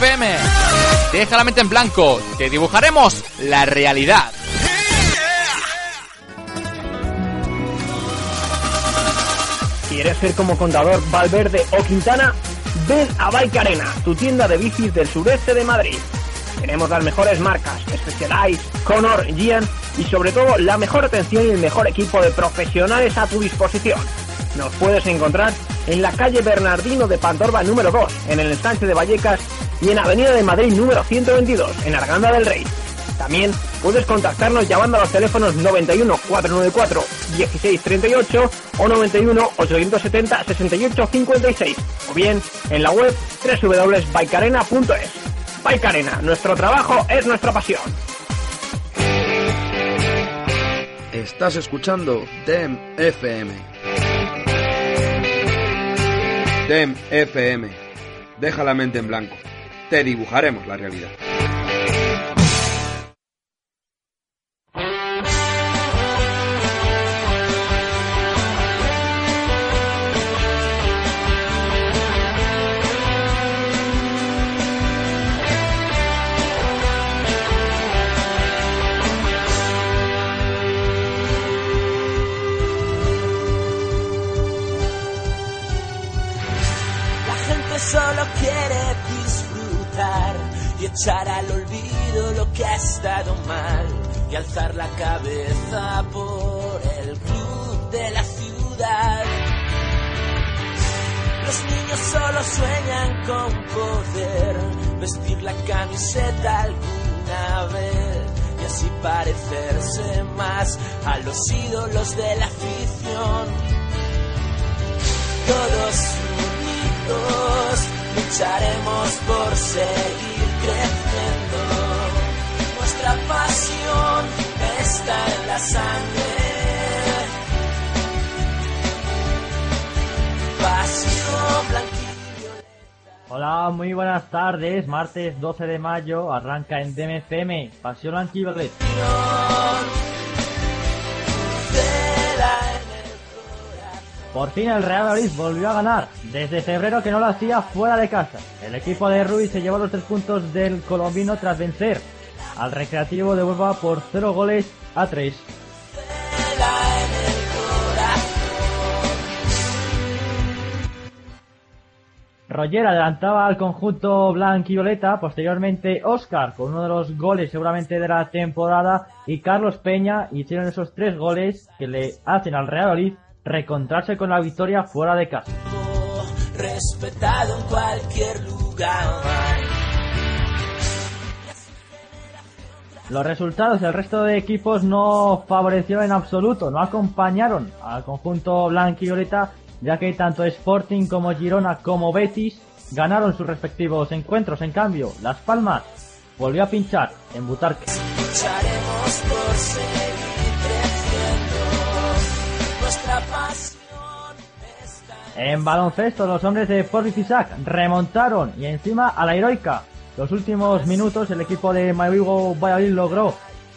FM. Deja la mente en blanco, te dibujaremos la realidad. ¿Quieres ser como contador Valverde o Quintana? Ven a Bike Arena, tu tienda de bicis del sureste de Madrid. Tenemos las mejores marcas, Specialized, Conor, Gian y sobre todo la mejor atención y el mejor equipo de profesionales a tu disposición. Nos puedes encontrar en la calle Bernardino de Pantorba número 2, en el ensanche de Vallecas y en Avenida de Madrid número 122, en Arganda del Rey. También puedes contactarnos llamando a los teléfonos 91 494 1638 o 91 870 68 56 o bien en la web www.baicarena.es. Baicarena, nuestro trabajo es nuestra pasión. Estás escuchando DEM FM. DEM FM. Deja la mente en blanco. Te dibujaremos la realidad. Echar al olvido lo que ha estado mal y alzar la cabeza por el club de la ciudad. Los niños solo sueñan con poder vestir la camiseta alguna vez y así parecerse más a los ídolos de la afición todos unidos lucharemos por seguir creciendo. Nuestra pasión está en la sangre. Pasión blanquillo. Hola, muy buenas tardes. Martes 12 de mayo arranca en DMFM Pasión Antiballet. Por fin el Real Madrid volvió a ganar. Desde febrero que no lo hacía fuera de casa. El equipo de Ruiz se llevó los tres puntos del colombino tras vencer al Recreativo de Huelva por 0 goles a 3. Roger adelantaba al conjunto blanco y violeta, posteriormente Oscar con uno de los goles seguramente de la temporada y Carlos Peña hicieron esos tres goles que le hacen al Real Madrid recontrarse con la victoria fuera de casa. respetado en cualquier lugar. Los resultados del resto de equipos no favorecieron en absoluto, no acompañaron al conjunto violeta, ya que tanto Sporting como Girona como Betis ganaron sus respectivos encuentros. En cambio, Las Palmas volvió a pinchar en Butarque. Lucharemos por seguir En baloncesto, los hombres de Fisac remontaron y encima a la heroica. Los últimos minutos, el equipo de Mayoigo Valladolid logró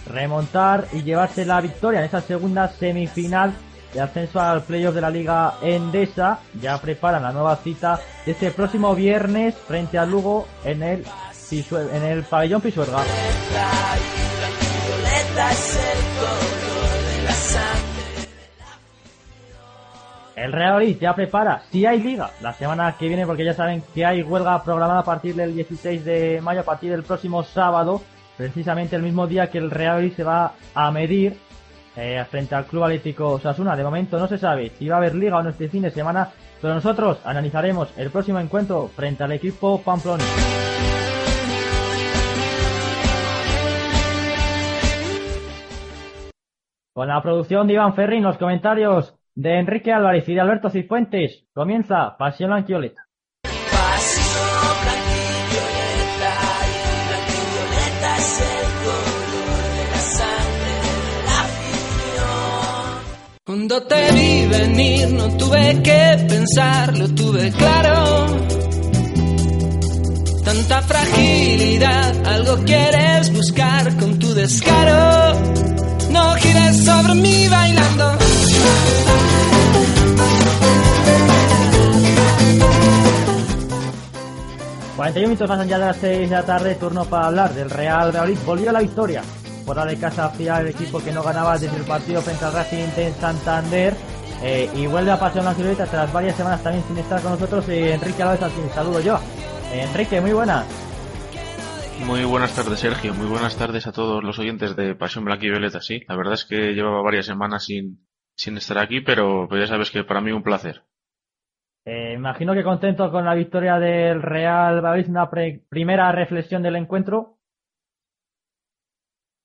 remontar y llevarse la victoria en esa segunda semifinal de ascenso al playoff de la Liga Endesa. Ya preparan la nueva cita de este próximo viernes frente a Lugo en el, en el pabellón Pisuerga. El Real Madrid ya prepara, si hay liga, la semana que viene, porque ya saben que hay huelga programada a partir del 16 de mayo, a partir del próximo sábado, precisamente el mismo día que el Real Madrid se va a medir eh, frente al Club Atlético Osasuna. De momento no se sabe si va a haber liga o no este fin de semana, pero nosotros analizaremos el próximo encuentro frente al equipo Pamplona. Con la producción de Iván Ferrín, los comentarios de Enrique Álvarez y de Alberto Cifuentes, comienza Pasión Anquioleta. Pasión es el color de la sangre de la. Cuando te vi venir no tuve que pensar, lo tuve claro. Tanta fragilidad, algo quieres buscar con tu descaro. No gires sobre mí bailando. 41 minutos más allá de las 6 de la tarde, turno para hablar del Real Valladolid. Volvió a la victoria. Fuera de casa final el equipo que no ganaba desde el partido frente al Racing de Santander. Eh, y vuelve a pasar la silueta tras varias semanas también sin estar con nosotros. Eh, Enrique Álvarez, al fin, saludo yo. Eh, Enrique, muy buenas. Muy buenas tardes, Sergio. Muy buenas tardes a todos los oyentes de Pasión Blanca y Violeta. Sí, la verdad es que llevaba varias semanas sin, sin estar aquí, pero, pero ya sabes que para mí un placer. Eh, imagino que contento con la victoria del Real Valladolid, una pre- primera reflexión del encuentro.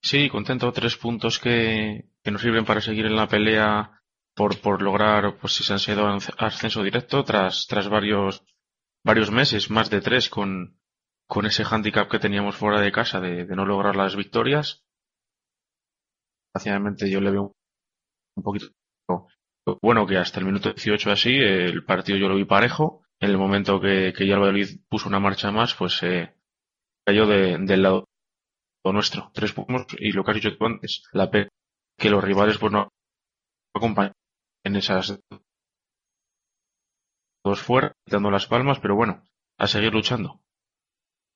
Sí, contento. Tres puntos que, que nos sirven para seguir en la pelea por, por lograr, pues si se han sido ascenso directo tras, tras varios, varios meses, más de tres, con, con ese hándicap que teníamos fuera de casa de, de no lograr las victorias. Desgraciadamente yo le veo un poquito bueno que hasta el minuto 18 así el partido yo lo vi parejo. En el momento que, que ya Valladolid puso una marcha más, pues eh, cayó de- del lado nuestro. Tres puntos y lo que has dicho tú antes, la pena que los rivales pues no acompañan en esas dos fuera, dando las palmas, pero bueno, a seguir luchando.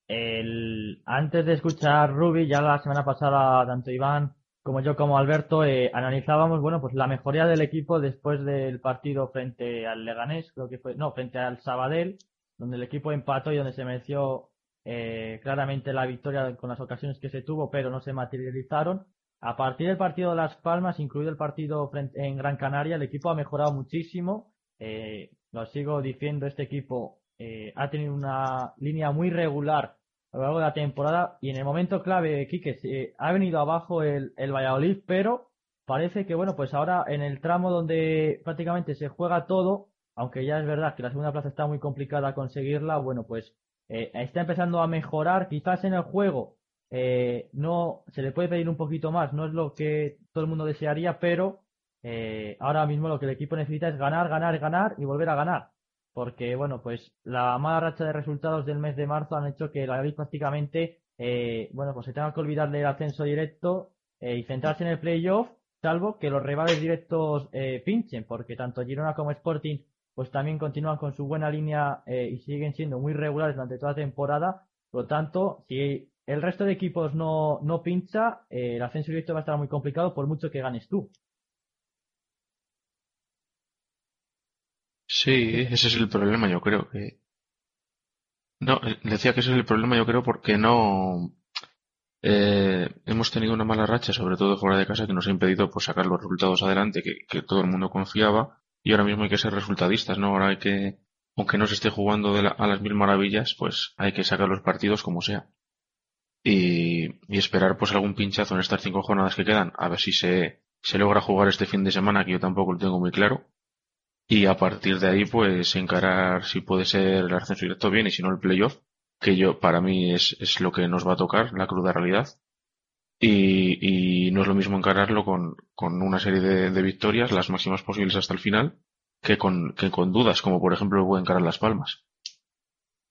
El, antes de escuchar Ruby, ya la semana pasada, tanto Iván como yo como Alberto, eh, analizábamos, bueno, pues la mejoría del equipo después del partido frente al Leganés, creo que fue, no, frente al Sabadell, donde el equipo empató y donde se mereció eh, claramente la victoria con las ocasiones que se tuvo, pero no se materializaron. A partir del partido de Las Palmas, incluido el partido frente, en Gran Canaria, el equipo ha mejorado muchísimo. Eh, lo sigo diciendo, este equipo eh, ha tenido una línea muy regular a lo largo de la temporada. Y en el momento clave, Quique, se- ha venido abajo el, el Valladolid, pero parece que, bueno, pues ahora en el tramo donde prácticamente se juega todo, aunque ya es verdad que la segunda plaza está muy complicada conseguirla, bueno, pues eh, está empezando a mejorar, quizás en el juego eh, no se le puede pedir un poquito más, no es lo que todo el mundo desearía, pero eh, ahora mismo lo que el equipo necesita es ganar, ganar, ganar y volver a ganar porque bueno, pues la mala racha de resultados del mes de marzo han hecho que la Valladolid prácticamente, eh, bueno, pues se tenga que olvidar del ascenso directo eh, y centrarse en el playoff, salvo que los rivales directos eh, pinchen, porque tanto Girona como Sporting pues también continúan con su buena línea eh, y siguen siendo muy regulares durante toda la temporada. Por lo tanto, si el resto de equipos no, no pincha, eh, el ascenso directo va a estar muy complicado por mucho que ganes tú. Sí, ese es el problema, yo creo que. No, eh, decía que ese es el problema, yo creo, porque no. eh, hemos tenido una mala racha, sobre todo fuera de casa, que nos ha impedido pues, sacar los resultados adelante que, todo el mundo confiaba. Y ahora mismo hay que ser resultadistas, ¿no? Ahora hay que, aunque no se esté jugando de la- a las mil maravillas, pues hay que sacar los partidos como sea. Y, y esperar pues algún pinchazo en estas cinco jornadas que quedan, a ver si se, se logra jugar este fin de semana, que yo tampoco lo tengo muy claro. Y a partir de ahí, pues encarar si puede ser el ascenso directo bien y si no el playoff, que yo, para mí es, es lo que nos va a tocar, la cruda realidad. Y, y no es lo mismo encararlo con, con una serie de, victorias, las máximas posibles hasta el final, que con, que con dudas, como por ejemplo puede encarar Las Palmas.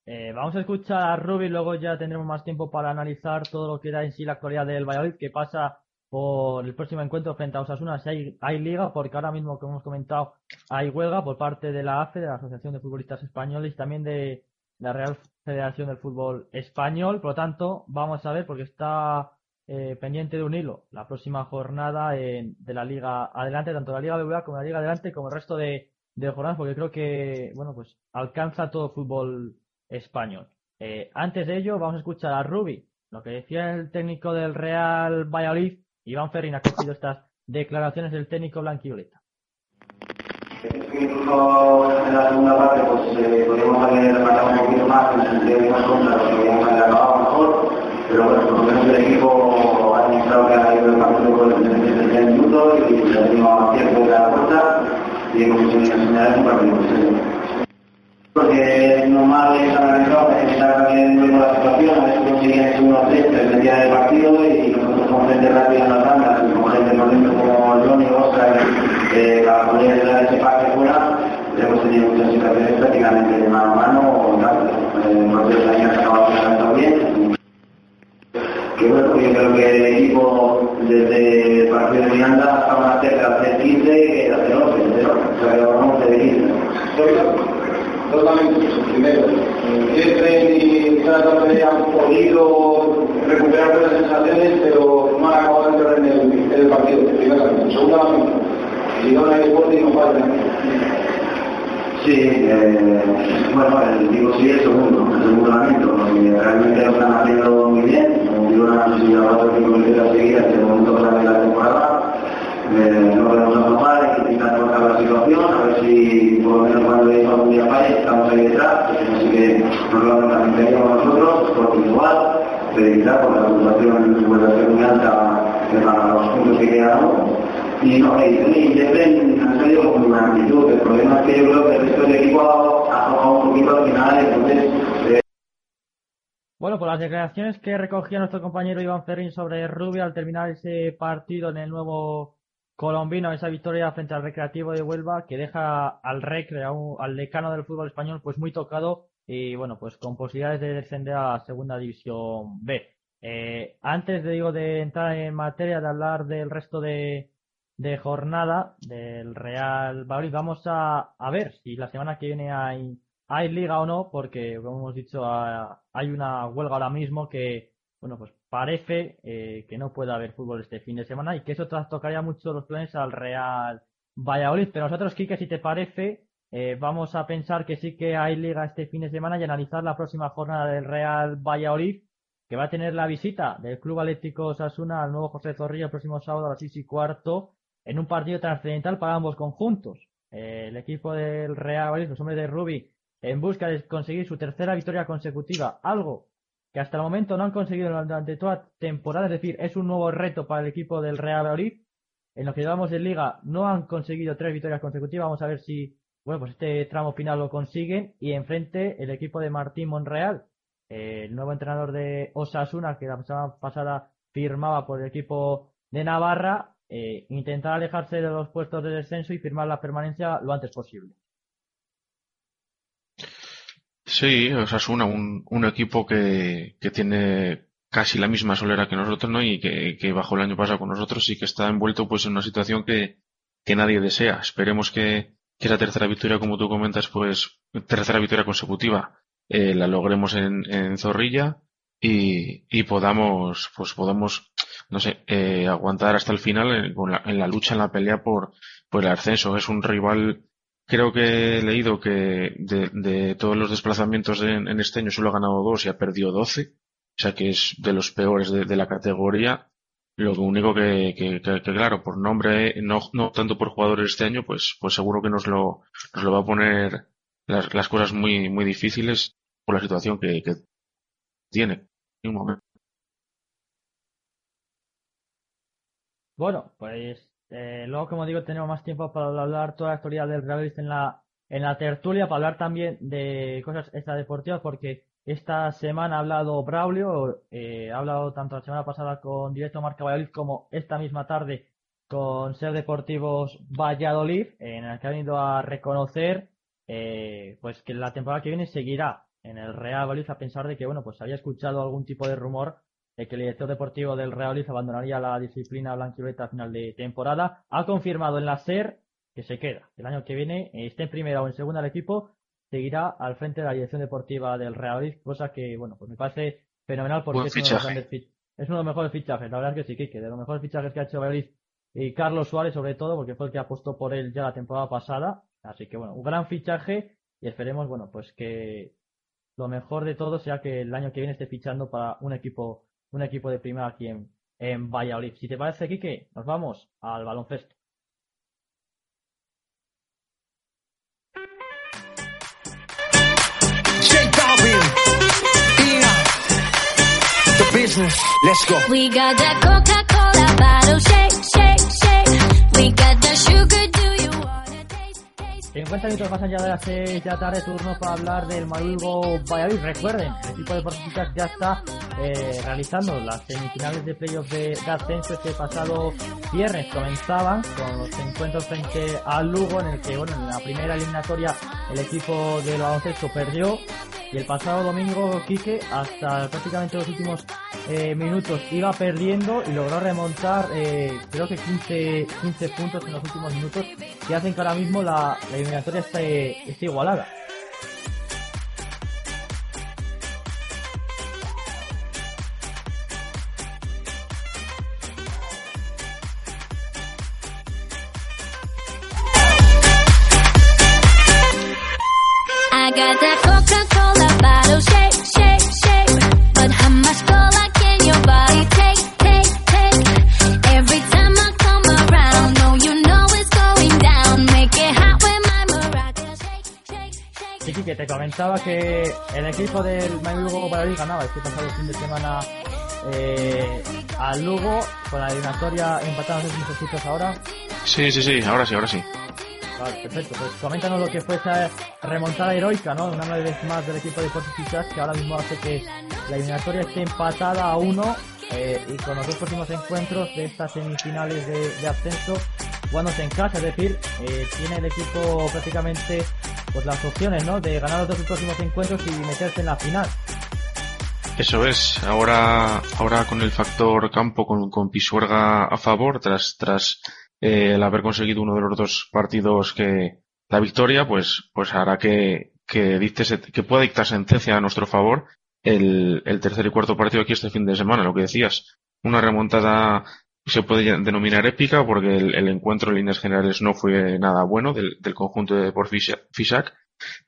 Eh, vamos a escuchar a Ruby, luego ya tendremos más tiempo para analizar todo lo que da en sí la actualidad del Valladolid, que pasa por el próximo encuentro frente a Osasuna, si hay, liga, porque ahora mismo, como hemos comentado, hay huelga por parte de la AFE, de la Asociación de Futbolistas Españoles, y también de la Real Federación del Fútbol Español. Por lo tanto, vamos a ver, porque está eh, pendiente de un hilo la próxima jornada en- de la Liga Adelante, tanto la Liga BBVA como la Liga Adelante, como el resto de, de jornadas, porque creo que, bueno, pues alcanza todo el fútbol español. Eh, antes de ello, vamos a escuchar a Rubi, lo que decía el técnico del Real Valladolid, Iván Ferrín, ha cogido estas declaraciones del técnico blanquioleta. En la segunda parte pues eh, podríamos haber rematado un poquito más en el sentido de más contra lo que haber acabado mejor, pero bueno, por lo menos el equipo ha demostrado que ha ido el partido con el 33 minutos y se ha tenido acierto de la puerta y hemos conseguido señalar un partido positivo. Porque es normal es analizar, pensar también luego la situación, a ver si conseguían ese 1-3 que metía del partido y nosotros con gente rápida en las bandas, y con gente por dentro como Johnny, Oscar, eh, para poder dar ese pase fuera, hemos tenido muchas situaciones prácticamente de mano a mano o tal. Eh, nosotros ahí han sacado la bien. Que bueno, yo creo que el equipo desde el partido de Miranda está más cerca de hacer 15 que de hacer 11, pero que vamos de venir. Dos momentos. Primero, ¿qué tren y futbolistas que han podido recuperar buenas sensaciones, pero no han acabado de entrar en el, en el partido, primeramente. Segunda, y no hay deporte y no falta. Sí, eh, bueno, el digo sí es segundo, el segundo lamento, porque realmente lo están haciendo muy bien, como digo, una posibilidad de que seguir hasta el momento de la temporada, eh, no podemos atrapar, hay que intentar cortar la situación, a ver si por lo menos falle, estamos ahí detrás, así que nos lo plantearíamos nosotros, por igual, pero evitar, porque la a ser muy alta para los puntos que quedan, ¿no? y no, y siempre han salido con una actitud. El problema es que yo creo que el resto del equipo ha aflojado un poquito al final, entonces. Eh... Bueno, por las declaraciones que recogía nuestro compañero Iván Ferrín sobre Rubio al terminar ese partido en el nuevo colombino, esa victoria frente al Recreativo de Huelva, que deja al Recre, al decano del fútbol español, pues muy tocado y bueno, pues con posibilidades de descender a segunda división B. Eh, antes de, digo, de entrar en materia de hablar del resto de, de jornada del Real Valladolid. Vamos a, a, ver si la semana que viene hay, hay liga o no, porque como hemos dicho, hay una huelga ahora mismo que, bueno, pues parece eh, que no puede haber fútbol este fin de semana y que eso trastocaría mucho los planes al Real Valladolid. Pero nosotros, Kike, si te parece, eh, vamos a pensar que sí que hay liga este fin de semana y analizar la próxima jornada del Real Valladolid que va a tener la visita del Club Atlético Sasuna al nuevo José Zorrilla el próximo sábado a las 6 y cuarto en un partido trascendental para ambos conjuntos. Eh, el equipo del Real Valladolid, los hombres de Rubi, en busca de conseguir su tercera victoria consecutiva, algo que hasta el momento no han conseguido durante toda temporada, es decir, es un nuevo reto para el equipo del Real Valladolid. En lo que llevamos de liga no han conseguido tres victorias consecutivas, vamos a ver si, bueno, pues este tramo final lo consiguen y enfrente el equipo de Martín Monreal, eh, el nuevo entrenador de Osasuna que la semana pasada firmaba por el equipo de Navarra eh, intentar alejarse de los puestos de descenso y firmar la permanencia lo antes posible. Sí, Osasuna, un, un equipo que, que tiene casi la misma solera que nosotros, ¿no? Y que, que bajó el año pasado con nosotros y que está envuelto pues en una situación que, que nadie desea. Esperemos que, que la tercera victoria, como tú comentas, pues tercera victoria consecutiva, eh, la logremos en, en Zorrilla y, y podamos, pues podamos no sé, eh, aguantar hasta el final en, la, en, la, lucha, en la pelea por, por el ascenso. Es un rival, creo que he leído que de, todos los desplazamientos en, este año solo ha ganado dos y ha perdido doce. O sea que es de los peores de, la categoría. Lo único que, claro, por nombre, no, tanto por jugadores este año, pues, pues seguro que nos lo, nos lo va a poner las, cosas muy, muy difíciles por la situación que, que tiene en un momento. Bueno, pues eh, luego, como digo, tenemos más tiempo para hablar toda la historia del Real en la, en la tertulia, para hablar también de cosas extradeportivas, porque esta semana ha hablado Braulio, eh, ha hablado tanto la semana pasada con Directo Marca Valladolid como esta misma tarde con Ser Deportivos Valladolid, en el que ha venido a reconocer eh, pues que la temporada que viene seguirá en el Real Valladolid a pensar de que, bueno, pues había escuchado algún tipo de rumor que el director deportivo del Real abandonaría la disciplina blanquivioleta a final de temporada. Ha confirmado en la SER que se queda. El año que viene, esté en primera o en segunda el equipo, seguirá al frente de la dirección deportiva del Real cosa que, bueno, pues me parece fenomenal porque es uno, de los es uno de los mejores fichajes. La verdad es que sí, que de los mejores fichajes que ha hecho Valladolid y Carlos Suárez sobre todo, porque fue el que apostó por él ya la temporada pasada. Así que bueno, un gran fichaje y esperemos, bueno, pues que lo mejor de todo sea que el año que viene esté fichando para un equipo un equipo de primera aquí en, en Valladolid. Si te parece, Quique, nos vamos al baloncesto. business. Let's go. We got that Coca-Cola 50 minutos más allá de las 6 de la tarde, turno para hablar del Madrigo Valladolid. Recuerden, el equipo de deportistas ya está eh, realizando las semifinales de playoff de, de, ascenso. Este pasado viernes comenzaban con los encuentros frente al Lugo, en el que, bueno, en la primera eliminatoria el equipo del baloncesto perdió y el pasado domingo Quique hasta prácticamente los últimos eh, minutos iba perdiendo y logró remontar eh, creo que 15, 15 puntos en los últimos minutos que hacen que ahora mismo la, la eliminatoria esté, esté igualada. Got that Coca-Cola bottle shake, shake, shake. But how much cola can your body take, take, take? Every time I come around, no, you know it's going down. Make it hot when my maracas shake, shake, shake. Sí, que te comentaba que el equipo del Lugo Valladolid ganaba este pasado fin de semana eh, al Lugo con la eliminatoria empatada, no sé si nos escuchas ahora. Sí, sí, sí, ahora sí, ahora sí. Vale, perfecto. Pues coméntanos lo que fue esa remontada heroica, ¿no? Una vez más del equipo de Deportes que ahora mismo hace que la eliminatoria esté empatada a uno eh, y con los dos próximos encuentros de estas semifinales de, de ascenso jugándose en casa, es decir, eh, tiene el equipo prácticamente pues las opciones, ¿no? De ganar los dos próximos encuentros y meterse en la final. Eso es, ahora, ahora con el factor campo, con, con Pisuerga a favor, tras, tras eh, el haber conseguido uno de los dos partidos que la victoria, pues, pues hará que, que, dicte, que pueda dictar sentencia a nuestro favor el, el tercer y cuarto partido aquí este fin de semana, lo que decías. Una remontada se puede denominar épica porque el, el encuentro en líneas generales no fue nada bueno del, del conjunto de por Fisac,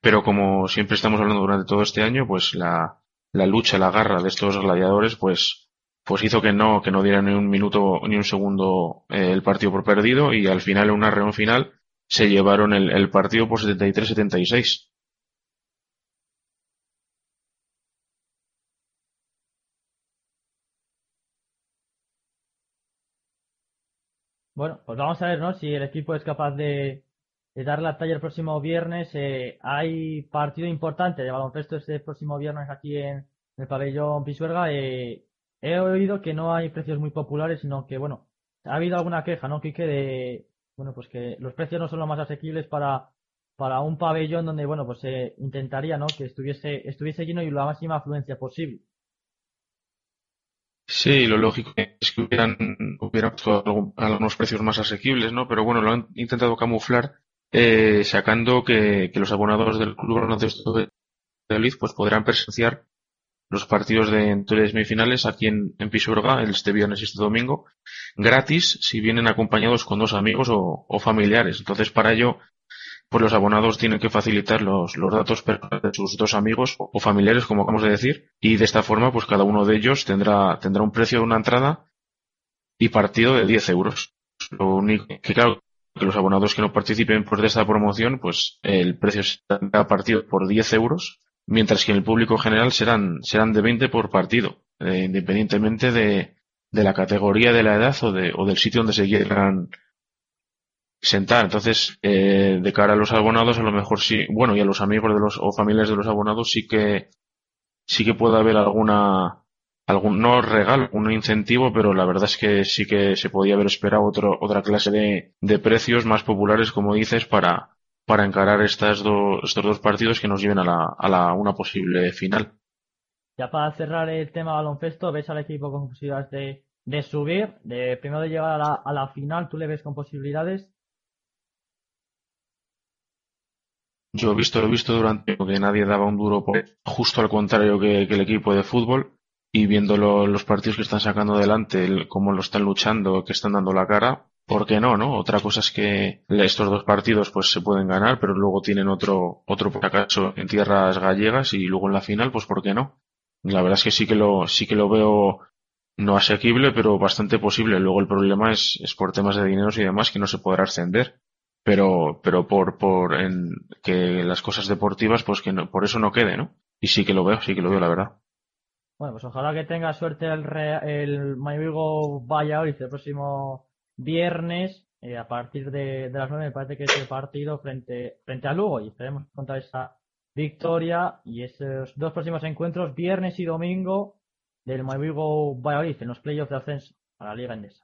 pero como siempre estamos hablando durante todo este año, pues la, la lucha, la garra de estos gladiadores, pues, pues hizo que no, que no diera ni un minuto ni un segundo eh, el partido por perdido y al final en una reunión final se llevaron el, partido por 73-76. Bueno, pues vamos a ver, ¿no? Si el equipo es capaz de, de dar la talla el próximo viernes. Eh, hay partido importante de baloncesto este próximo viernes aquí en el pabellón Pisuerga. Eh, he oído que no hay precios muy populares, sino que, bueno, ha habido alguna queja, ¿no, Quique? De, bueno, pues que los precios no son los más asequibles para, para un pabellón donde, bueno, pues se intentaría, ¿no? Que estuviese, estuviese lleno y la máxima afluencia posible. Sí, lo lógico es que hubieran, hubieran puesto algunos precios más asequibles, ¿no? Pero bueno, lo han intentado camuflar eh, sacando que, que los abonados del Club de Valladolid pues podrán presenciar los partidos de entre semifinales aquí en, en Pisuerga este viernes y este domingo gratis si vienen acompañados con dos amigos o, o familiares. Entonces, para ello, pues los abonados tienen que facilitar los, los datos de sus dos amigos o, o familiares, como acabamos de decir, y de esta forma, pues cada uno de ellos tendrá, tendrá un precio de una entrada y partido de 10 euros. Lo único que, claro, que los abonados que no participen pues, de esta promoción, pues el precio será partido por 10 euros, mientras que en el público general serán, serán de 20 por partido, eh, independientemente de, de la categoría de la edad o, de, o del sitio donde se quieran sentar. Entonces, eh, de cara a los abonados, a lo mejor sí, bueno, y a los amigos de los o familiares de los abonados sí que sí que puede haber alguna algún no regalo, un incentivo, pero la verdad es que sí que se podía haber esperado otro, otra clase de, de precios más populares, como dices, para para encarar estas dos, estos dos partidos que nos lleven a la, a la una posible final. Ya para cerrar el tema baloncesto, ¿ves al equipo con posibilidades de, de subir? De primero de llegar a la, a la final, ¿tú le ves con posibilidades? Yo he visto, lo he visto durante que nadie daba un duro por justo al contrario que, que el equipo de fútbol y viendo lo- los partidos que están sacando adelante, el- cómo lo están luchando, que están dando la cara, ¿por qué no, no? Otra cosa es que estos dos partidos pues se pueden ganar, pero luego tienen otro, otro fracaso en tierras gallegas y luego en la final, pues ¿por qué no? La verdad es que sí que lo, sí que lo veo no asequible, pero bastante posible. Luego el problema es, es por temas de dineros y demás que no se podrá ascender pero pero por por en que las cosas deportivas pues que no, por eso no quede no y sí que lo veo sí que lo veo la verdad Bueno, pues ojalá que tenga suerte el, el Mayvigo Valladolid el próximo viernes eh, a partir de, de las 9 me parece que es el partido frente, frente a Lugo y esperemos contar esa victoria y esos dos próximos encuentros viernes y domingo del Mayvigo Valladolid en los playoffs de ascenso a la Liga Endesa.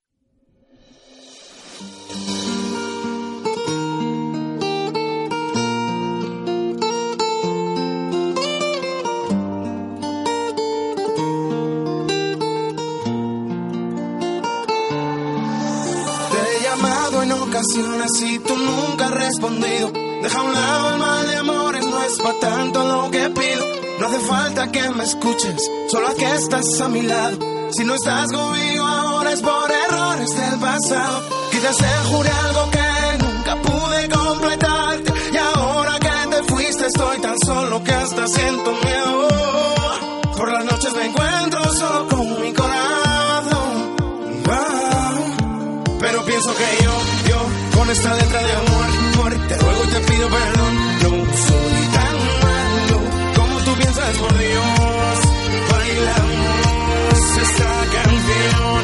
Ocasiones y tú nunca has respondido. Deja a un lado el mal de amores, no es para tanto lo que pido. No hace falta que me escuches, solo que estás a mi lado. Si no estás conmigo ahora es por errores del pasado. Quizás te juré algo que nunca pude completarte. Y ahora que te fuiste estoy tan solo que hasta siento miedo. Con esta letra de amor, amor, te ruego y te pido perdón. No soy tan malo como tú piensas, por Dios. Bailamos esta canción,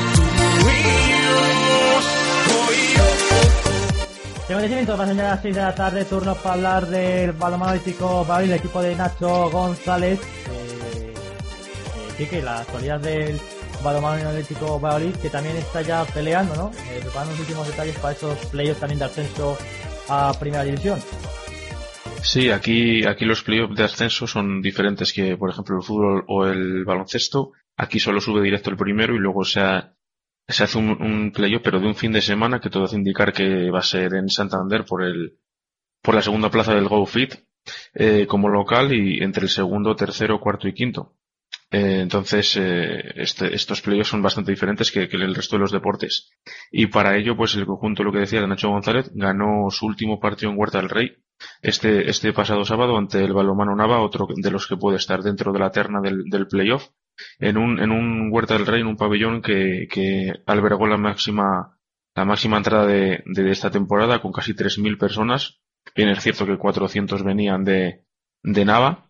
tú y yo. Minutos, pasan ya las 6 de la tarde, turno para hablar del balonmano atlético Valladolid, el equipo de Nacho González. Eh, eh, sí que la actualidad del balonmano atlético Valladolid, que también está ya peleando, ¿no? Eh, preparando los últimos detalles para esos playoffs también de ascenso a Primera División. Sí, aquí, aquí los playoffs de ascenso son diferentes que, por ejemplo, el fútbol o el baloncesto. Aquí solo sube directo el primero y luego se, se hace un, un playoff, pero de un fin de semana que todo hace indicar que va a ser en Santander por el, por la segunda plaza del Go Fit, eh, como local y entre el segundo, tercero, cuarto y quinto. Eh, entonces, eh, este- estos playoffs son bastante diferentes que, el resto de los deportes. Y para ello, pues el conjunto, lo que decía de Nacho González, ganó su último partido en Huerta del Rey este, este pasado sábado ante el Balomano Nava, otro de los que puede estar dentro de la terna del, del playoff, en un, en un Huerta del Rey, en un pabellón que, que albergó la máxima, la máxima entrada de, de esta temporada con casi 3.000 personas. Bien es cierto que 400 venían de, de Nava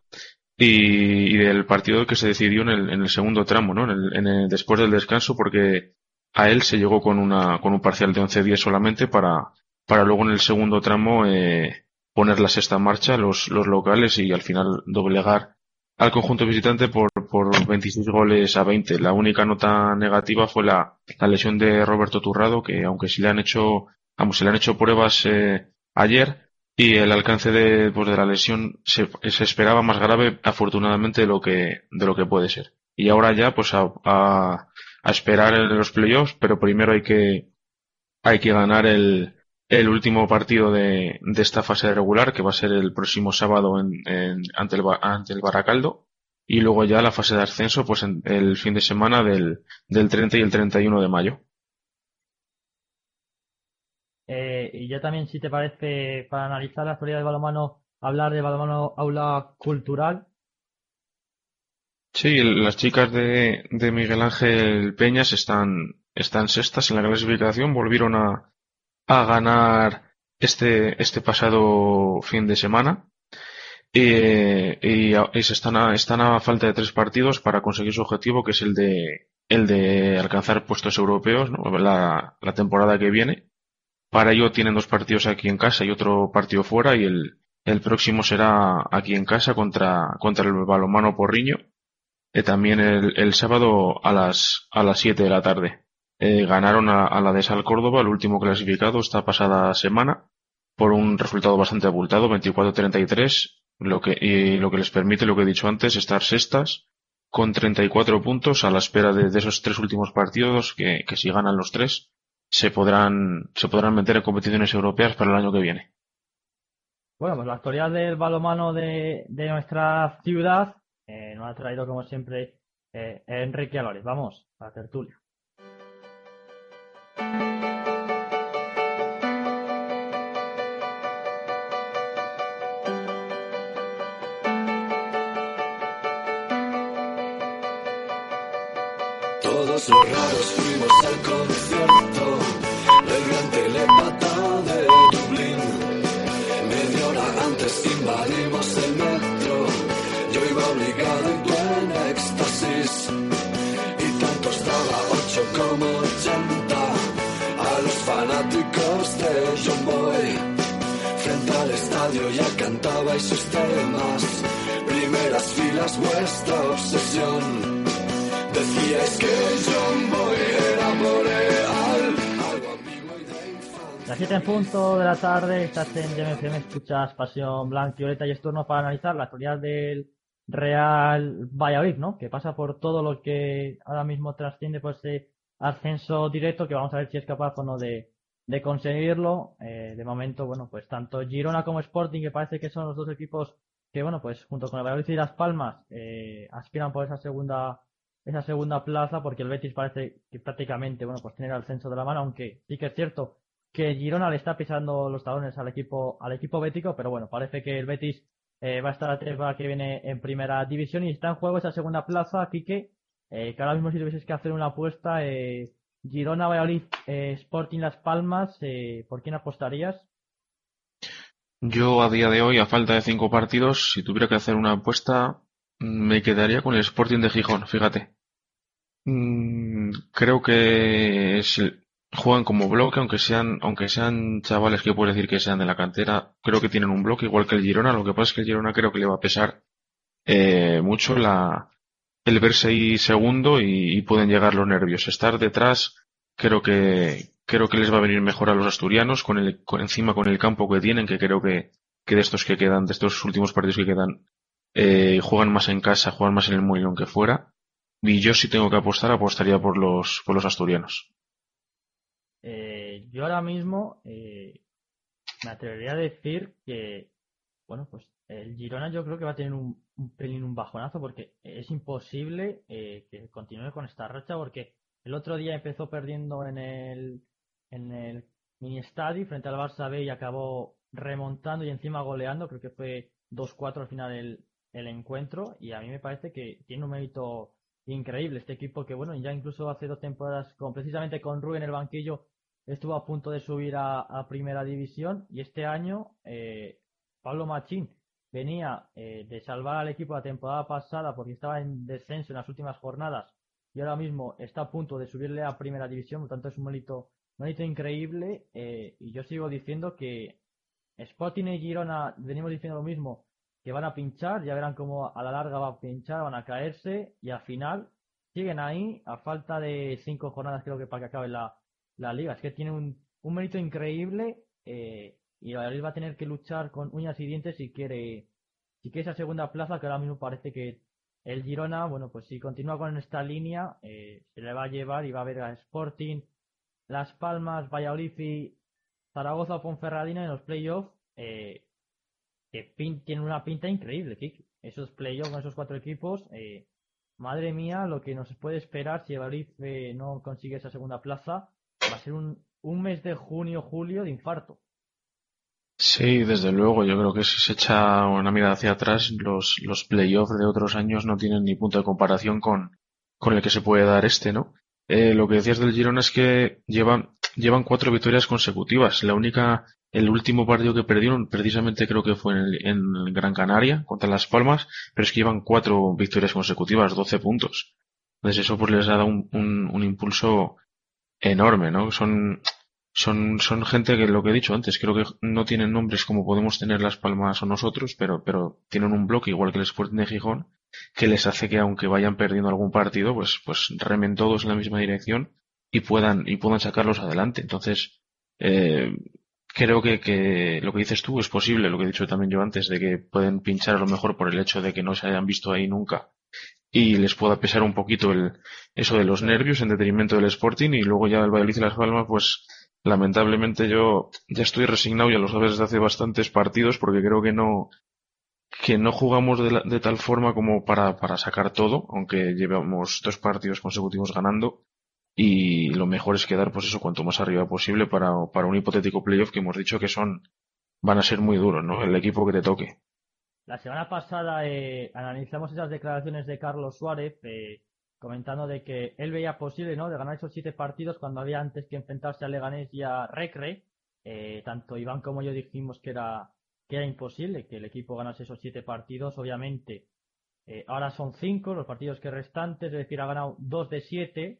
y, y del partido que se decidió en el, en el segundo tramo, ¿no? En el, en el- después del descanso porque a él se llegó con una, con un parcial de 11-10 solamente para, para luego en el segundo tramo, eh, poner la sexta marcha los, los locales y al final doblegar al conjunto visitante por, por 26 goles a 20. La única nota negativa fue la, la lesión de Roberto Turrado, que aunque sí le han hecho, vamos, se le han hecho pruebas eh, ayer y el alcance de, pues, de la lesión se, esperaba más grave, afortunadamente, de lo que, de lo que puede ser. Y ahora ya, pues a, a, esperar en los playoffs, pero primero hay que, hay que ganar el, el último partido de, de esta fase regular, que va a ser el próximo sábado en, ante, el, ante el Baracaldo, y luego ya la fase de ascenso, pues en- el fin de semana del, del 30 y el 31 de mayo. Eh, y ya también, si te parece, para analizar la actualidad del balonmano, hablar de balonmano aula cultural. Sí, las chicas de, de Miguel Ángel Peñas están, sextas en la clasificación, volvieron a, a ganar este, este pasado fin de semana. Eh, y, se están a, están a falta de tres partidos para conseguir su objetivo, que es el de, el de alcanzar puestos europeos, ¿no? la temporada que viene. Para ello tienen dos partidos aquí en casa y otro partido fuera, y el, el próximo será aquí en casa contra, contra el balonmano Porriño, eh, también el, el sábado a las, a las 7 de la tarde. Eh, ganaron a, la de Sal Córdoba, el último clasificado esta pasada semana, por un resultado bastante abultado, 24-33, lo que, y lo que les permite, lo que he dicho antes, estar sextas con 34 puntos a la espera de, de esos tres últimos partidos que, que si ganan los tres se podrán, se podrán meter en competiciones europeas para el año que viene. Bueno, pues la actualidad del balonmano de, de nuestra ciudad eh, nos ha traído, como siempre, eh, Enrique Álvarez. Vamos, a la tertulia. Todos los raros fuimos al concierto de John. Las 7 en punto de la tarde, estás en YMFM, escuchas Pasión Blanca y Violeta y es turno para analizar la actualidad del Real Valladolid, ¿no? Que pasa por todo lo que ahora mismo trasciende por ese ascenso directo que vamos a ver si es capaz o no de, de conseguirlo. Eh, de momento, bueno, pues tanto Girona como Sporting, que parece que son los dos equipos que, bueno, pues junto con el Valladolid y Las Palmas, eh, aspiran por esa segunda esa segunda plaza porque el Betis parece que prácticamente, bueno, pues tiene el ascenso de la mano, aunque sí que es cierto que Girona le está pisando los talones al equipo al equipo bético, pero bueno, parece que el Betis eh, va a estar la temporada que viene en primera división y está en juego esa segunda plaza, Quique, eh, que ahora mismo si tuvieses que hacer una apuesta, eh, Girona, Valladolid, eh, Sporting Las Palmas, eh, ¿por quién apostarías? Yo a día de hoy, a falta de cinco partidos, si tuviera que hacer una apuesta, me quedaría con el Sporting de Gijón, fíjate. Mm, creo que juegan como bloque, aunque sean, aunque sean chavales que puedo decir que sean de la cantera, creo que tienen un bloque igual que el Girona. Lo que pasa es que el Girona creo que le va a pesar eh, mucho la, el verse ahí segundo y, pueden llegar los nervios. Estar detrás, creo que, creo que les va a venir mejor a los asturianos con el, con, encima con el campo que tienen, que creo que, que de estos que quedan, de estos últimos partidos que quedan, eh, juegan más en casa, juegan más en el Mollón que fuera. Y yo si tengo que apostar, apostaría por los, por los asturianos. Eh, yo ahora mismo eh, me atrevería a decir que, bueno, pues el Girona yo creo que va a tener un, pelín un bajonazo porque es imposible eh, que continúe con esta racha porque el otro día empezó perdiendo en el, en el mini estadio frente al Barça B y acabó remontando y encima goleando, creo que fue 2-4 al final el, el encuentro y a mí me parece que tiene un mérito increíble este equipo que bueno, ya incluso hace dos temporadas con precisamente con Rubén en el banquillo estuvo a punto de subir a, a primera división y este año eh, Pablo Machín venía eh, de salvar al equipo la temporada pasada porque estaba en descenso en las últimas jornadas y ahora mismo está a punto de subirle a primera división, por tanto es un mérito, mérito increíble eh, y yo sigo diciendo que Sporting y Girona venimos diciendo lo mismo, que van a pinchar, ya verán cómo a la larga va a pinchar, van a caerse y al final siguen ahí a falta de cinco jornadas creo que para que acabe la, la liga. Es que tiene un, un mérito increíble eh, y Valladolid va a tener que luchar con uñas y dientes si quiere, si quiere esa segunda plaza que ahora mismo parece que el Girona, bueno, pues si continúa con esta línea, eh, se le va a llevar y va a ver a Sporting, Las Palmas, Valladolid Zaragoza o Ponferradina en los playoffs, eh, que pin- tienen una pinta increíble, Kik. Esos playoffs con esos cuatro equipos, eh, madre mía, lo que nos puede esperar si el no consigue esa segunda plaza, va a ser un, un mes de junio, julio de infarto. Sí, desde luego, yo creo que si se echa una mirada hacia atrás, los, los playoffs de otros años no tienen ni punto de comparación con, con el que se puede dar este, ¿no? Eh, lo que decías del Girona es que llevan, llevan cuatro victorias consecutivas. La única, el último partido que perdieron, precisamente creo que fue en, el- en Gran Canaria, contra Las Palmas, pero es que llevan cuatro victorias consecutivas, 12 puntos. Entonces eso pues les ha dado un, un, un impulso enorme, ¿no? Son, son, son gente que lo que he dicho antes, creo que no tienen nombres como podemos tener Las Palmas o nosotros, pero, pero tienen un bloque igual que el Sporting de Gijón, que les hace que aunque vayan perdiendo algún partido, pues, pues remen todos en la misma dirección y puedan, y puedan sacarlos adelante. Entonces, eh, creo que, que lo que dices tú es posible, lo que he dicho también yo antes, de que pueden pinchar a lo mejor por el hecho de que no se hayan visto ahí nunca y les pueda pesar un poquito el, eso de los nervios en detrimento del Sporting y luego ya el Valladolid y Las Palmas, pues lamentablemente yo ya estoy resignado, ya lo sabes desde hace bastantes partidos porque creo que no, que no jugamos de, la- de tal forma como para, para sacar todo, aunque llevamos dos partidos consecutivos ganando y lo mejor es quedar pues eso cuanto más arriba posible para, para un hipotético playoff que hemos dicho que son, van a ser muy duros, ¿no? El equipo que te toque. La semana pasada eh, analizamos esas declaraciones de Carlos Suárez eh, comentando de que él veía posible ¿no? de ganar esos siete partidos cuando había antes que enfrentarse a Leganés y a Recre. Eh, tanto Iván como yo dijimos que era, que era imposible que el equipo ganase esos siete partidos. Obviamente, eh, ahora son cinco los partidos que restantes, es decir, ha ganado dos de siete.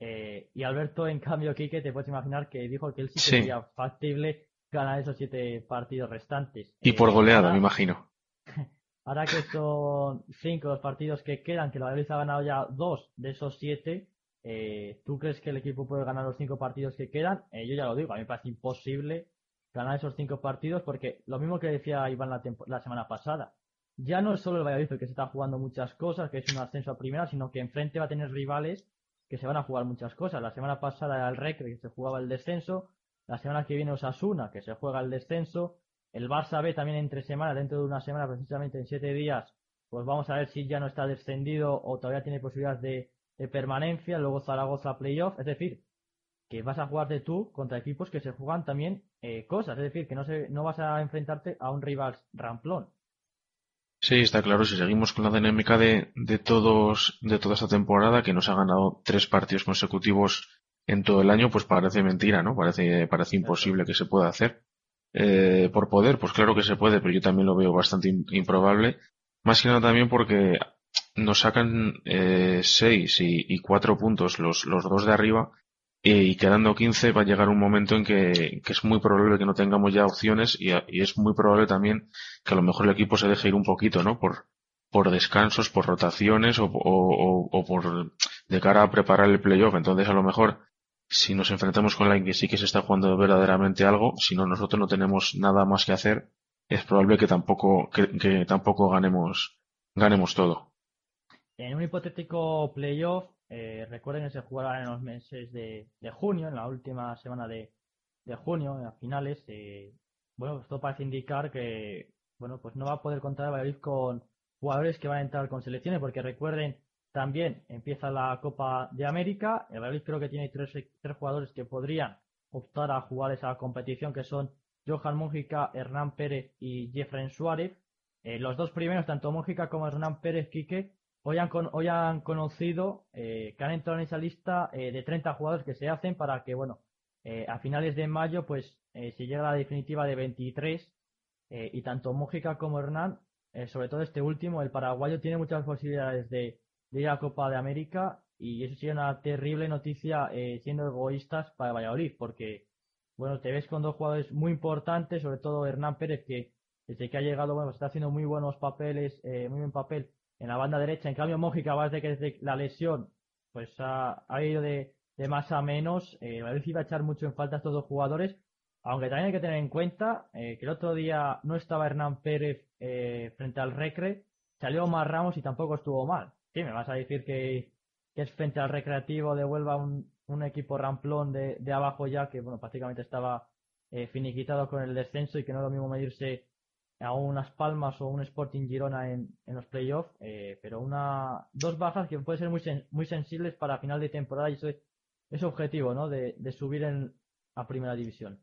eh, y Alberto, en cambio, Quique, te puedes imaginar que dijo que él sí que sería factible ganar esos siete partidos restantes. Y Eh, por goleada, ahora- me imagino. Ahora que son cinco los partidos que quedan, que el Valladolid ha ganado ya dos de esos siete, eh, ¿tú crees que el equipo puede ganar los cinco partidos que quedan? Eh, yo ya lo digo, a mí me parece imposible ganar esos cinco partidos porque lo mismo que decía Iván la, la semana pasada, ya no es solo el Valladolid que se está jugando muchas cosas, que es un ascenso a primera, sino que enfrente va a tener rivales que se van a jugar muchas cosas. La semana pasada era el Recre, que se jugaba el descenso, la semana que viene Osasuna, que se juega el descenso, el Barça B también entre semanas, dentro de una semana, precisamente en siete días, pues vamos a ver si ya no está descendido o todavía tiene posibilidades de, de permanencia. Luego Zaragoza playoff, es decir, que vas a jugarte tú contra equipos que se juegan también eh, cosas, es decir, que no, se, no vas a enfrentarte a un rival ramplón. Sí, está claro. Si seguimos con la dinámica de, de todos, de toda esta temporada, que nos ha ganado tres partidos consecutivos en todo el año, pues parece mentira, ¿no? Parece, parece imposible que se pueda hacer. Eh, por poder, pues claro que se puede, pero yo también lo veo bastante im- improbable. Más que nada también porque nos sacan eh, seis y, y cuatro puntos los, los dos de arriba y quedando 15 va a llegar un momento en que, que es muy probable que no tengamos ya opciones y, y es muy probable también que a lo mejor el equipo se deje ir un poquito, ¿no? Por, por descansos, por rotaciones o, o, o- o por de cara a preparar el playoff. Entonces a lo mejor si nos enfrentamos con alguien que sí que se está jugando verdaderamente algo, si no nosotros no tenemos nada más que hacer, es probable que tampoco, que, tampoco ganemos, ganemos todo. En un hipotético playoff, eh, recuerden que se jugará en los meses de, junio, en la última semana de, de junio, a finales. eh, bueno, esto parece indicar que bueno, pues no va a poder contar el Valladolid con jugadores que van a entrar con selecciones, porque recuerden, también empieza la Copa de América. El Valladolid creo que tiene tres, tres jugadores que podrían optar a jugar esa competición, que son Johan Mújica, Hernán Pérez y Jeffrey Suárez. Eh, los dos primeros, tanto Mújica como Hernán Pérez Quique, hoy han, con- hoy han conocido eh, que han entrado en esa lista eh, de 30 jugadores que se hacen para que, bueno, eh, a finales de mayo, pues eh, se llega a la definitiva de 23 eh, y tanto Mújica como Hernán, sobre todo este último, el paraguayo, tiene muchas posibilidades de, de ir a Copa de América y eso sería una terrible noticia eh, siendo egoístas para Valladolid, porque, bueno, te ves con dos jugadores muy importantes, sobre todo Hernán Pérez, que desde que ha llegado, bueno, está haciendo muy buenos papeles, eh, muy buen papel en la banda derecha. En cambio, Mójica, va desde que desde la lesión, pues ha, ido de, de más a menos. Eh, Valladolid iba a echar mucho en falta a estos dos jugadores. Aunque también hay que tener en cuenta eh, que el otro día no estaba Hernán Pérez eh, frente al Recre, salió Omar Ramos y tampoco estuvo mal. Sí, me vas a decir que, es frente al Recreativo de Huelva un, equipo ramplón de, de abajo ya que bueno prácticamente estaba eh, finiquitado con el descenso y que no es lo mismo medirse a unas Palmas o un Sporting Girona en, en los playoffs, eh, pero una dos bajas que pueden ser muy sen- muy sensibles para final de temporada y eso es, objetivo, ¿no? De, de subir en, a primera división.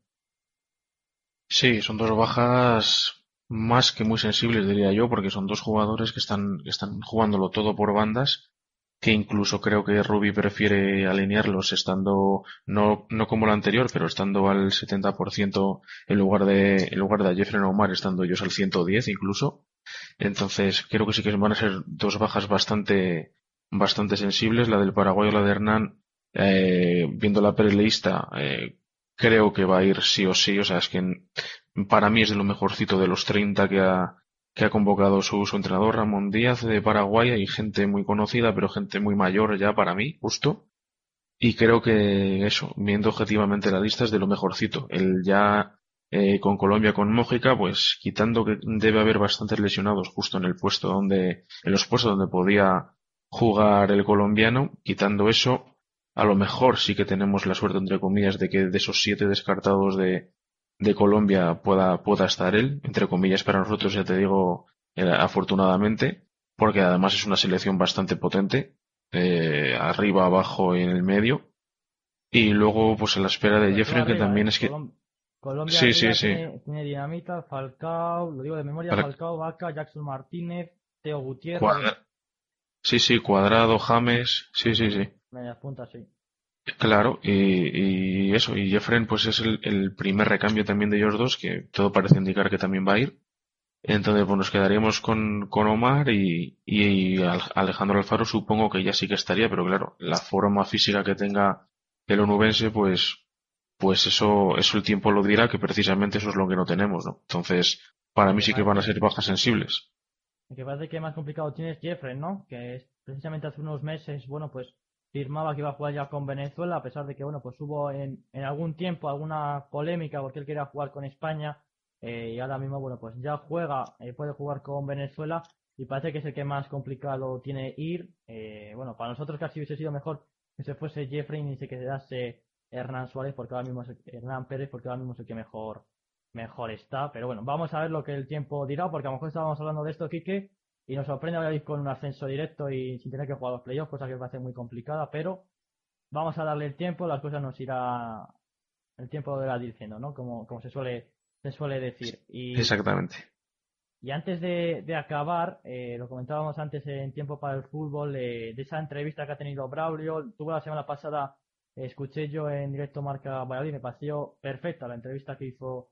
Sí, son dos bajas más que muy sensibles, diría yo, porque son dos jugadores que están, que están jugándolo todo por bandas, que incluso creo que Rubi prefiere alinearlos estando, no, no como la anterior, pero estando al 70% en lugar de, en lugar de Jeffrey Omar, estando ellos al 110 incluso. Entonces, creo que sí que van a ser dos bajas bastante, bastante sensibles, la del Paraguay y la de Hernán, eh, viendo la prelista, eh, creo que va a ir sí o sí, o sea, es que para mí es de lo mejorcito de los 30 que ha, que ha convocado su, entrenador Ramón Díaz de Paraguay, hay gente muy conocida, pero gente muy mayor ya para mí, justo. Y creo que eso, viendo objetivamente la lista, es de lo mejorcito. El ya eh, con Colombia, con Mójica, pues quitando que debe haber bastantes lesionados justo en el puesto donde, en los puestos donde podía jugar el colombiano, quitando eso, a lo mejor sí que tenemos la suerte, entre comillas, de que de esos siete descartados de, de Colombia pueda, pueda estar él, entre comillas para nosotros, ya te digo, eh, afortunadamente, porque además es una selección bastante potente, eh, arriba, abajo y en el medio. Y luego, pues a la espera de Jeffrey, que también ¿eh? es que, Colom- Colombia Sí, sí, sí. Tiene, tiene Dinamita, Falcao, lo digo de memoria, Fal- Falcao, Vaca, Jackson Martínez, Teo Gutiérrez, Cuadra- sí, sí, Cuadrado, James, sí, sí, sí. medias puntas, sí. Claro, y, eso, y Jeffren pues es el, el primer recambio también de ellos dos, que todo parece indicar que también va a ir. Entonces, pues nos quedaríamos con, con Omar y, y Al- Alejandro Alfaro supongo que ya sí que estaría, pero claro, la forma física que tenga el onubense, pues, pues eso, eso el tiempo lo dirá, que precisamente eso es lo que no tenemos, ¿no? Entonces, para mí sí que van a ser bajas sensibles. El que parece que más complicado tienes Jeffrey, ¿no? Que es, precisamente hace unos meses, bueno, pues firmaba que iba a jugar ya con Venezuela, a pesar de que, bueno, pues hubo en, en algún tiempo alguna polémica porque él quería jugar con España eh, y ahora mismo, bueno, pues ya juega, eh, puede jugar con Venezuela y parece que es el que más complicado tiene ir. Eh, bueno, para nosotros casi hubiese sido mejor que se fuese Jeffrey y se quedase Hernán Suárez, porque ahora mismo es el- Hernán Pérez, porque ahora mismo es el que mejor mejor está. Pero bueno, vamos a ver lo que el tiempo dirá, porque a lo mejor estábamos hablando de esto, Quique, y nos sorprende ahora ir con un ascenso directo y sin tener que jugar los playoffs, cosa que me parece muy complicada, pero vamos a darle el tiempo, las cosas nos irá, el tiempo lo irá diciendo, ¿no? Como, como se suele, se suele decir. Y, Exactamente. y antes de, de acabar, eh, lo comentábamos antes en Tiempo para el Fútbol, eh, de esa entrevista que ha tenido Braulio, tuvo la semana pasada, eh, escuché yo en directo Marca Valladolid, me pareció perfecta la entrevista que hizo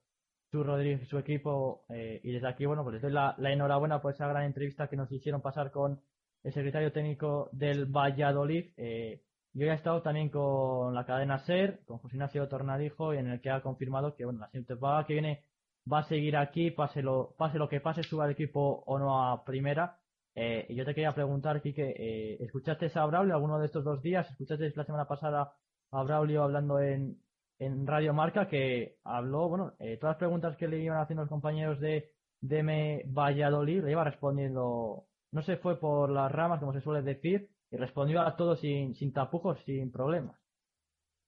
Chu Rodríguez y su equipo, eh, y desde aquí, bueno, pues les doy la, enhorabuena por esa gran entrevista que nos hicieron pasar con el secretario técnico del Valladolid. Eh, yo he estado también con la cadena SER, con José Ignacio Tornadijo, en el que ha confirmado que, bueno, la siguiente temporada que viene va a seguir aquí, pase lo, pase lo que pase, suba el equipo o no a primera. Eh, y yo te quería preguntar, Quique, eh, ¿escuchaste a Braulio alguno de estos dos días? ¿Escuchaste la semana pasada a Braulio hablando en, en Radio Marca que habló, bueno, eh, todas las preguntas que le iban haciendo los compañeros de DM Valladolid, le iba respondiendo, no se fue por las ramas, como se suele decir, y respondió a todo sin, sin tapujos, sin problemas.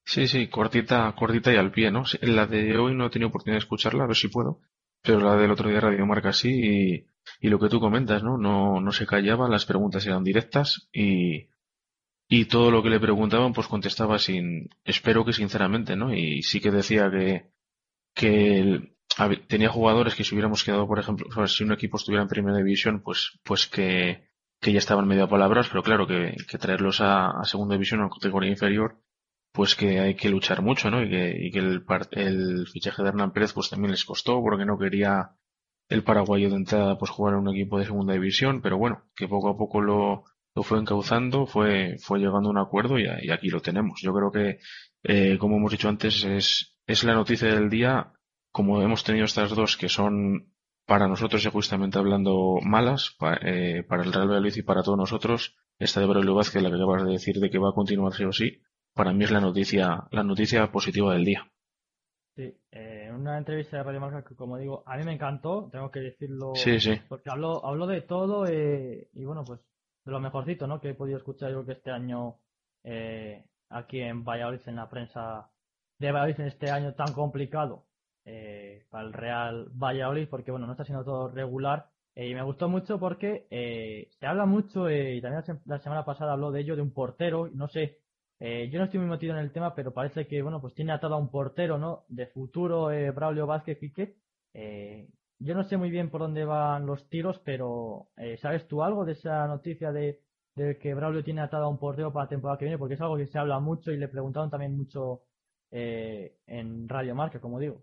Sí, sí, cortita, cortita y al pie, ¿no? La de hoy no he tenido oportunidad de escucharla, a ver si puedo, pero la del otro día Radio Marca sí, y, y lo que tú comentas, ¿no? No, no se callaba, las preguntas eran directas y, y todo lo que le preguntaban, pues contestaba sin, espero que sinceramente, ¿no? Y sí que decía que, que el- tenía jugadores que si hubiéramos quedado, por ejemplo, si un equipo estuviera en primera división, pues, pues que, que ya estaban medio a palabras, pero claro, que, que traerlos a, a segunda división o a categoría inferior, pues que hay que luchar mucho, ¿no? Y que, y que el, el fichaje de Hernán Pérez pues también les costó porque no quería el paraguayo de entrada pues jugar en un equipo de segunda división, pero bueno, que poco a poco lo, lo fue encauzando, fue, fue llegando a un acuerdo y, aquí lo tenemos. Yo creo que, eh, como hemos dicho antes, es, es la noticia del día, como hemos tenido estas dos que son para nosotros, egoístamente hablando, malas, pa- eh, para el Real Valladolid y para todos nosotros, esta de Braulio Vázquez, la que acabas de decir de que va a continuar sí o sí, para mí es la noticia, la noticia positiva del día. Sí, eh, una entrevista de Radio Marca que, como digo, a mí me encantó, tengo que decirlo, Sí, sí. porque habló, habló de todo eh, y bueno, pues de lo mejorcito, ¿no? Que he podido escuchar yo que este año eh, aquí en Valladolid, en la prensa de Valladolid en este año tan complicado eh, para el Real Valladolid, porque bueno, no está siendo todo regular. eh, y me gustó mucho porque eh, se habla mucho, eh, y también la se- la semana pasada habló de ello, de un portero, no sé, yo no estoy muy metido en el tema, pero parece que, bueno, pues tiene atado a un portero, ¿no? De futuro, Braulio Vázquez Quique. Yo no sé muy bien por dónde van los tiros, pero eh, ¿sabes tú algo de esa noticia de, de que Braulio tiene atado a un portero para la temporada que viene? Porque es algo que se habla mucho y le preguntaron también mucho eh, en Radio Marca, como digo.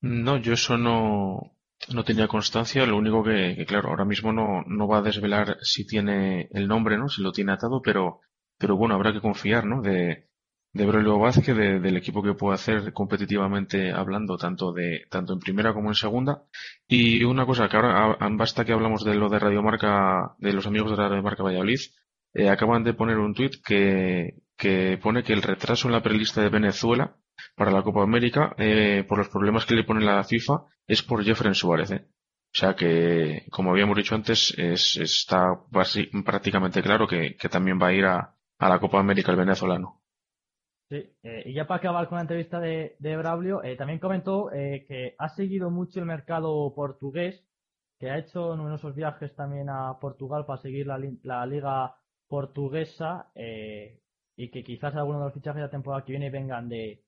No, yo eso no, no tenía constancia. Lo único que, que, claro, ahora mismo no, no va a desvelar si tiene el nombre, ¿no? Si lo tiene atado, pero, pero bueno, habrá que confiar, ¿no? De, de Braulio Vázquez, de- del equipo que puede hacer competitivamente hablando, tanto de, tanto en primera como en segunda. Y una cosa que ahora, basta que hablamos de lo de Radio Marca, de los amigos de Radio Marca Valladolid, eh, acaban de poner un tuit que, que pone que el retraso en la prelista de Venezuela para la Copa América, eh, por los problemas que le pone la FIFA, es por Jeffrey Suárez. ¿eh? O sea que, como habíamos dicho antes, es, está prácticamente claro que, que también va a ir a, a la Copa América el venezolano. Sí, eh, y ya para acabar con la entrevista de, de Braulio, eh, también comentó eh, que ha seguido mucho el mercado portugués, que ha hecho numerosos viajes también a Portugal para seguir la, li- la liga portuguesa eh, y que quizás algunos de los fichajes de la temporada que viene vengan de,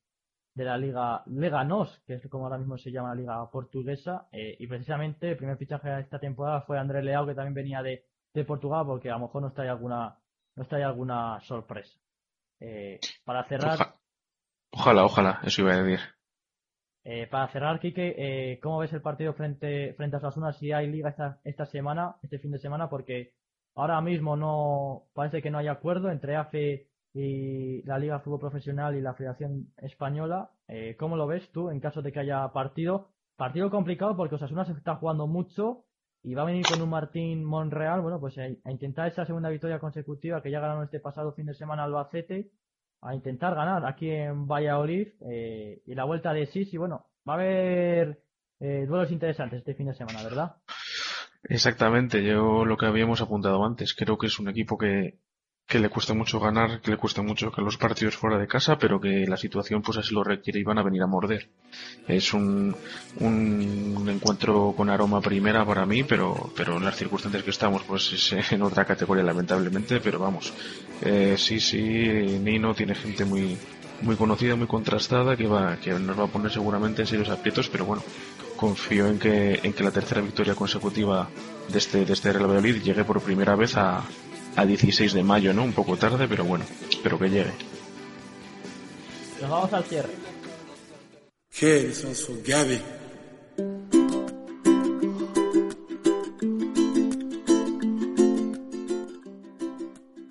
de la liga Lega NOS, que es como ahora mismo se llama la liga portuguesa, y precisamente el primer fichaje de esta temporada fue André Leao, que también venía de, de Portugal, porque a lo mejor nos trae alguna, nos trae alguna sorpresa. Eh, para cerrar, Oja- ojalá, ojalá, eso iba a decir. eh, para cerrar, Quique, eh, ¿cómo ves el partido frente, frente a Osasuna si hay liga esta, esta semana, este fin de semana? Porque ahora mismo no parece que no hay acuerdo entre AFE y la Liga de Fútbol Profesional y la Federación Española. Eh, ¿cómo lo ves tú en caso de que haya partido? Partido complicado porque Osasuna se está jugando mucho y va a venir con un Martín Monreal, bueno, pues a, intentar esa segunda victoria consecutiva que ya ganaron este pasado fin de semana Albacete a intentar ganar aquí en Valladolid eh, y la vuelta de Sis y bueno, va a haber eh, duelos interesantes este fin de semana, ¿verdad? Exactamente, yo lo que habíamos apuntado antes, creo que es un equipo que, que le cuesta mucho ganar, que le cuesta mucho que los partidos fuera de casa, pero que la situación pues así lo requiere y van a venir a morder. Es un, un encuentro con aroma primera para mí, pero, pero en las circunstancias que estamos pues es en otra categoría lamentablemente, pero vamos, eh, sí, sí, Nino tiene gente muy, muy conocida, muy contrastada, que va, que nos va a poner seguramente en serios aprietos, pero bueno, confío en que, en que la tercera victoria consecutiva de este, de este Real Valladolid llegue por primera vez a, a 16 de mayo, ¿no? Un poco tarde, pero bueno, espero que llegue. Nos vamos al cierre. Sono Gabi.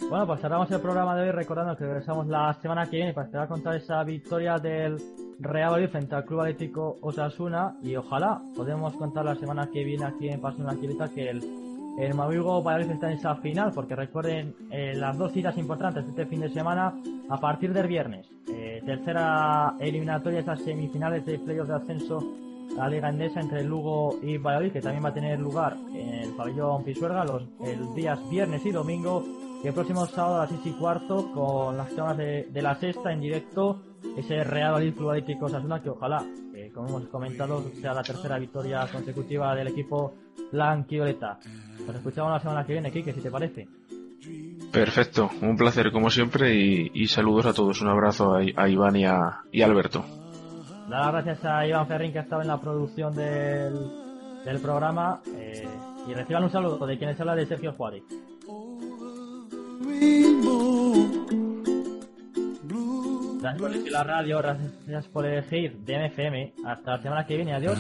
Bueno, pues cerramos el programa de hoy recordando que regresamos la semana que viene para contar esa victoria del Real Valladolid frente al Club Atlético Osasuna y ojalá podemos contar la semana que viene aquí en Pasión Quileta que el, el Mavigo Valladolid está en esa final porque recuerden eh, las dos citas importantes de este fin de semana a partir del viernes. Eh, tercera eliminatoria, esas semifinales de playoff de ascenso a la Liga Endesa entre Lugo y Valladolid que también va a tener lugar en el pabellón Pisuerga los el días viernes y domingo y el próximo sábado a las 6 y cuarto con las cámaras de, la sexta en directo ese Real Valladolid Club Atlético Osasuna que ojalá, como hemos comentado, sea la tercera victoria consecutiva del equipo blanquioleta. Nos escuchamos la semana que viene, Kike, si te parece. Perfecto, un placer como siempre y, y saludos a todos. Un abrazo a, a Iván y a, y Alberto. Dar las gracias a Iván Ferrín que ha estado en la producción del, del programa eh, y reciban un saludo de quienes habla de Sergio Juárez. Gracias por elegir la radio, gracias por elegir DMFM. Hasta la semana que viene, adiós.